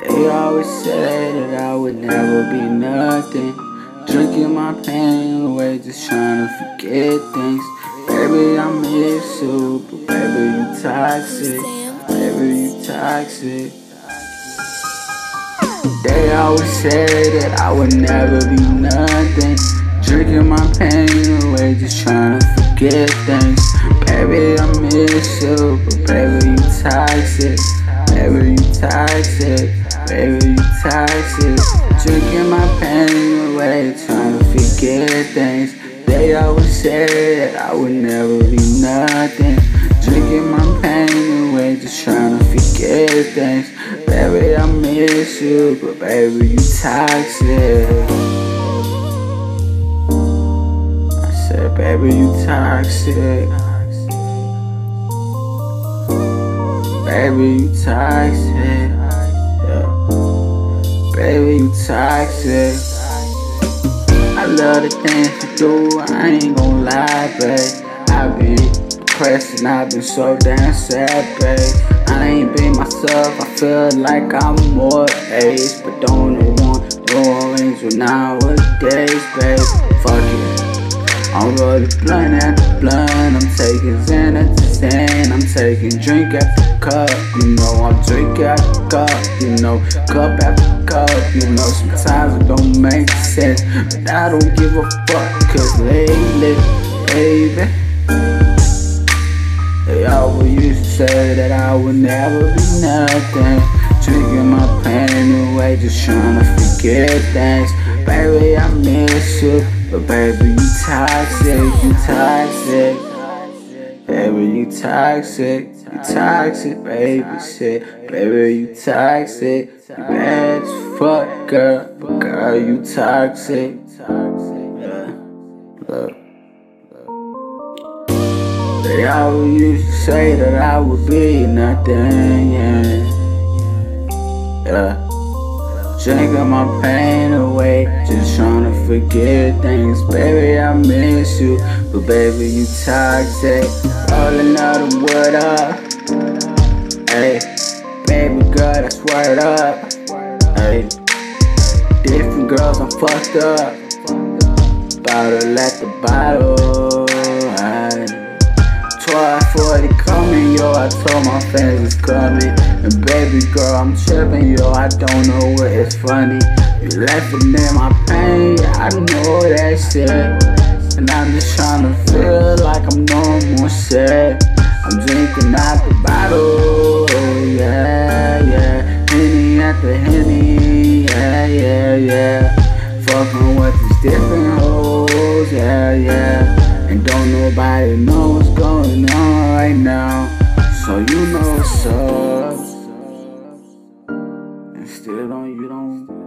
They always say that I would never be nothing. Drinking my pain away, just trying to forget things. Baby, I miss you, but baby, you toxic. Baby, you toxic. They always say that I would never be nothing. Drinking my pain away, just trying to forget things. Baby, I miss you, but baby, you toxic. Baby, you toxic. Baby, you toxic. Drinking my pain away, trying to forget things. They always said I would never be nothing. Drinking my pain away, just trying to forget things. Baby, I miss you, but baby, you toxic. I said, baby, you toxic. Baby, you toxic. Toxic. I love the things you do, I ain't gon' lie, babe. I've been depressed and I've been so damn sad, babe. I ain't been myself, I feel like I'm more age, but don't want no orange with nowadays, babe. Fuck it. I'm rolling blunt after blunt, I'm taking Xan after Xan, I'm taking drink after cup, you know I'm drinking after cup, you know, cup after cup, you know, sometimes it don't make sense, but I don't give a fuck, cause lately, baby, they always used to say that I would never be nothing, drinking my pain away, just trying to forget things, baby, I miss you. But baby, you toxic, you toxic. Baby, you toxic, you toxic, baby shit. Baby, you toxic. You bad as fuck, girl. But girl, you toxic. Yeah. Look. They always used to say that I would be nothing, yeah. Drinking my pain away, just trying to forget things. Baby, I miss you, but baby, you toxic. Rolling out the wood up. Hey, baby girl, that's word up. Hey, different girls, I'm fucked up. Bottle at the bottle. Hey. 1240 coming, yo. I told my fans it's coming. And baby girl, I'm tripping, yo. I don't know what is funny. You laughing at my pain, I don't know that shit. And I'm just trying to feel like I'm no more sad. I'm drinking out the bottle, yeah, yeah. Henny after Henny, yeah, yeah, yeah. Fucking with these different hoes, yeah, yeah. And don't nobody know still don't, you don't.